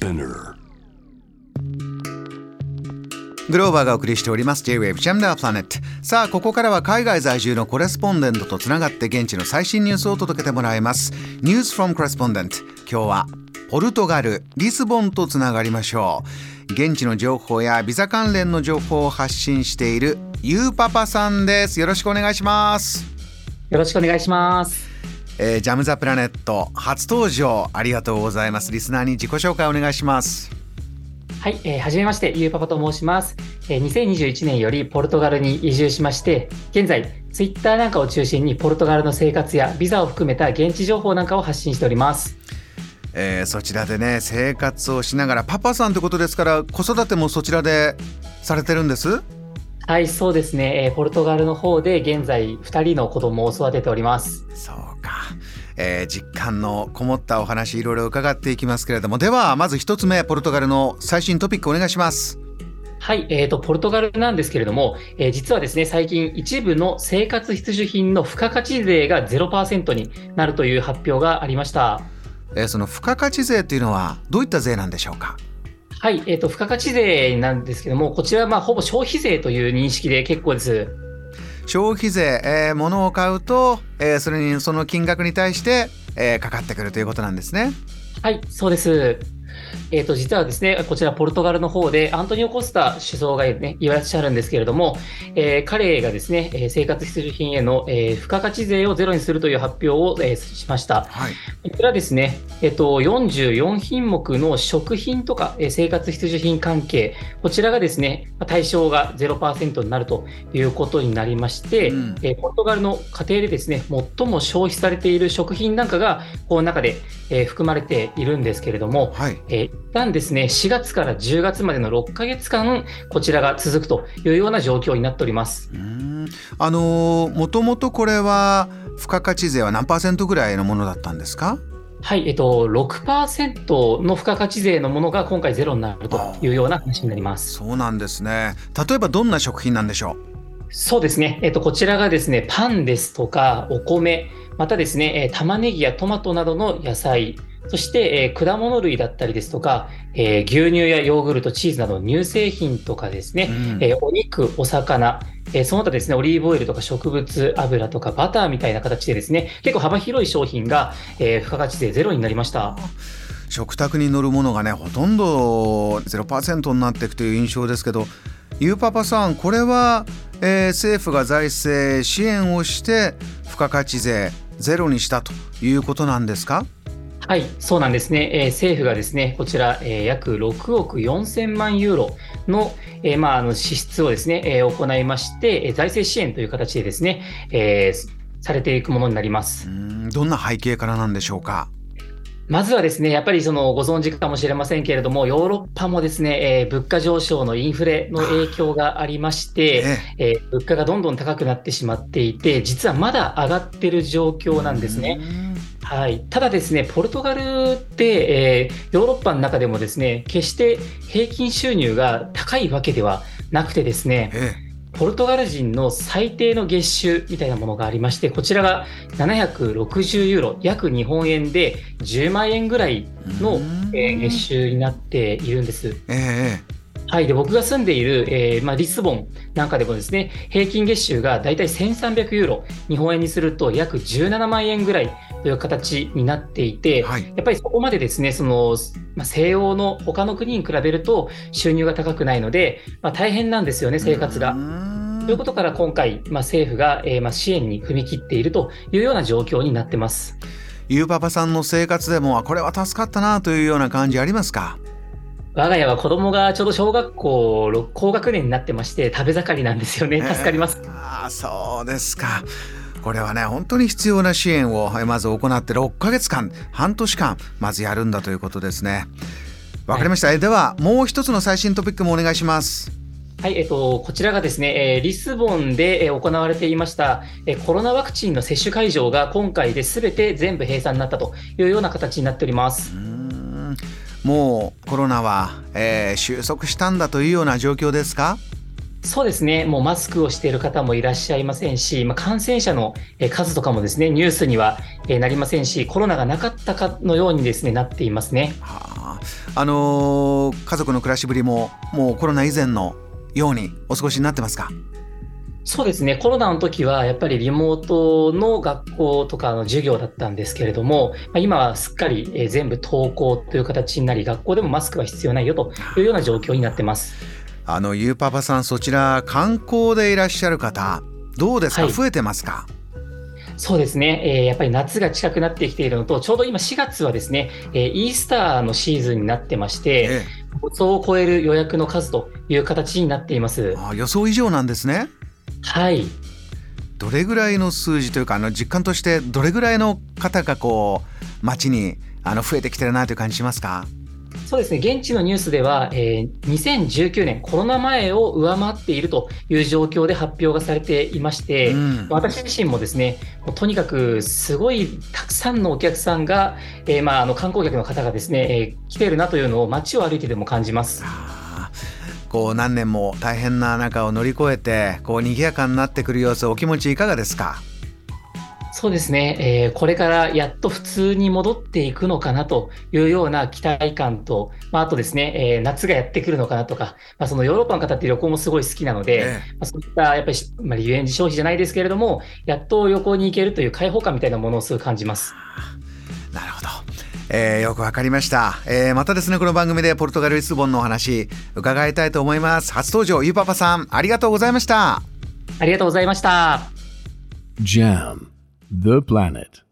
Spinner. グローバーがお送りしております。J-Wave ジャムダープラネットさあここからは海外在住のコレスポンデントとつながって現地の最新ニュースを届けてもらいます。ニュースフォームコレスポンデント今日はポルトガルリスボンとつながりましょう。現地の情報やビザ関連の情報を発信しているゆうパパさんです。よろしくお願いします。よろしくお願いします。えージャムザプラネット初登場ありがとうございますリスナーに自己紹介お願いしますはい、えーはじめまして、ゆうパパと申します。えー2021年よりポルトガルに移住しまして、現在、ツイッターなんかを中心にポルトガルの生活やビザを含めた現地情報なんかを発信しております。えーそちらでね生活をしながらパパさんってことですから子育てもそちらでされてるんです？はい、そうですね、えーポルトガルの方で現在2人の子供を育てております。そうか、えー実感のこもったお話いろいろ伺っていきますけれどもではまず一つ目ポルトガルの最新トピックお願いしますはい、えーと、ポルトガルなんですけれども、えー実はですね、最近一部の生活必需品の付加価値税が0%になるという発表がありました。えーその付加価値税っていうのはどういった税なんでしょうか？はい、えっ、と、付加価値税なんですけども、こちらはまあほぼ消費税という認識で結構です。消費税、えー物を買うと、えーそれにその金額に対して、えーかかってくるということなんですねはい、そうです。えっ、と、実はですね、こちらポルトガルの方でアントニオ・コスタ首相がね、いらっしゃるんですけれども、えー彼がですね、えー生活必需品への、えー付加価値税をゼロにするという発表を、えーしました。はい。こちらですね、えっと、44品目の食品とかえー生活必需品関係、こちらがですね、まあ対象が0%になるということになりまして、うん。えーポルトガルの家庭でですね、最も消費されている食品なんかが、この中で、えー含まれているんですけれども、はい。えー一旦ですね、4月から10月までの6ヶ月間、こちらが続くというような状況になっております。あのーもともとこれは付加価値税は何パーセントぐらいのものだったんですか？はい、えっと、6%の付加価値税のものが今回ゼロになるというような話になります。そうなんですね。例えばどんな食品なんでしょそうですね、えっと、こちらがですね、パンですとか、お米、またですね、えー玉ねぎやトマトなどの野菜、そして、えー果物類だったりですとか、えー牛乳やヨーグルト、チーズなどの乳製品とかですう、ね、うんえーお肉、お魚、えーその他ですね、オリーブオイルとか植物油とかバターみたいな形でですね、結構幅広い商品が、えー付加価値税ゼロになりました。食卓に乗るものがねほとんど0%になっていくという印象ですけどゆうパパさんこれは、えー政府が財政支援をして付加価値税ゼロにしたということなんですか？はい、そうなんですね。えー政府がですね、こちら、えー約6億4000万ユーロの、えーまあ、あの支出をですね、えー行いまして、えー財政支援という形でですね、えーされていくものになりまうす。どんな背景からなんでしょうか？まずはですね、やっぱりそのご存知かもしれませんけれども、ヨーロッパもですね、えー物価上昇のインフレの影響がありまして、ええー物価がどんどん高くなってしまっていて、実はまだ上がってる状況なんですね。はい、ただですね、ポルトガルって、えーヨーロッパの中でもですね、決して平均収入が高いわけではなくてですね、えポルトガル人の最低の月収みたいなものがありまして、こちらが760ユーロ、約日本円で10万円ぐらいの、うん。えー月収になっているんです。ええはい、で僕が住んでいる、えーまあ、リスボンなんかでもですね平均月収がだいたい1300ユーロ日本円にすると約17万円ぐらいという形になっていて、はい。やっぱりそこまでですねその、まあ、西洋の他の国に比べると収入が高くないので、まあ、大変なんですよね生活が。ということから今回、まあ、政府が、えーまあ、支援に踏み切っているというような状況になってます。ゆうパパさんの生活でもあこれは助かったなというような感じありますか？我が家は子供がちょうど小学校6高学年になってまして食べ盛りなんですよね。助かります。ああそうですかこれはね本当に必要な支援をえまず行って6ヶ月間半年間まずやるんだということですね。わかりました、えではもう一つの最新トピックもお願いします。はい、えっと、こちらがですね、えーリスボンでえー行われていました、えーコロナワクチンの接種会場が今回で全て全部閉鎖になったというような形になっております。う。ーん。もうコロナは、えー収束したんだというような状況ですか？そうですね、もうマスクをしている方もいらっしゃいませんし、まあ、感染者のえー数とかもですね、ニュースにはえーなりませんし、コロナがなかったかのようにですね、なっていますね。はああのー、家族の暮らしぶりももうコロナ以前のようにお過ごしになってますか？そうですね、コロナの時はやっぱりリモートの学校とかの授業だったんですけれども、まあ、今はすっかり、え全部登校という形になり、学校でもマスクは必要ないよというような状況になってます。あのゆうパパさん、そちら観光でいらっしゃる方、どうですか、はい、増えてますか？そうですね、えー、やっぱり夏が近くなってきているのと、ちょうど今4月はですね、えー、イースターのシーズンになってまして、ええ、予想を超える予約の数という形になっています。あ予想以上なんですね。はい。どれぐらいの数字というかあの実感としてどれぐらいの方がこう街にあの増えてきてるなという感じしますか？そうですね、現地のニュースでは、えー、2019年、コロナ前を上回っているという状況で発表がされていまして、うん、私自身もですね、もうとにかくすごいたくさんのお客さんが、えー、まあ、あの観光客の方がですね、えー、来ているなというのを街を歩いてでも感じます。こう何年も大変な中を乗り越えてこう賑やかになってくる様子お気持ちいかがですか？そうですね、えー、これからやっと普通に戻っていくのかなというような期待感と、まあ、あとですね、えー、夏がやってくるのかなとか、まあ、そのヨーロッパの方って旅行もすごい好きなので、ええ、まあ、そういったやっぱり、まあ、リベンジ消費じゃないですけれども、やっと旅行に行けるという開放感みたいなものをすごい感じます。なるほど。えー、よくわかりました、えー、またですねこの番組でポルトガルリスボンのお話伺いたいと思います。初登場ゆうパパさんありがとうございました。ありがとうございました。JAM The Planet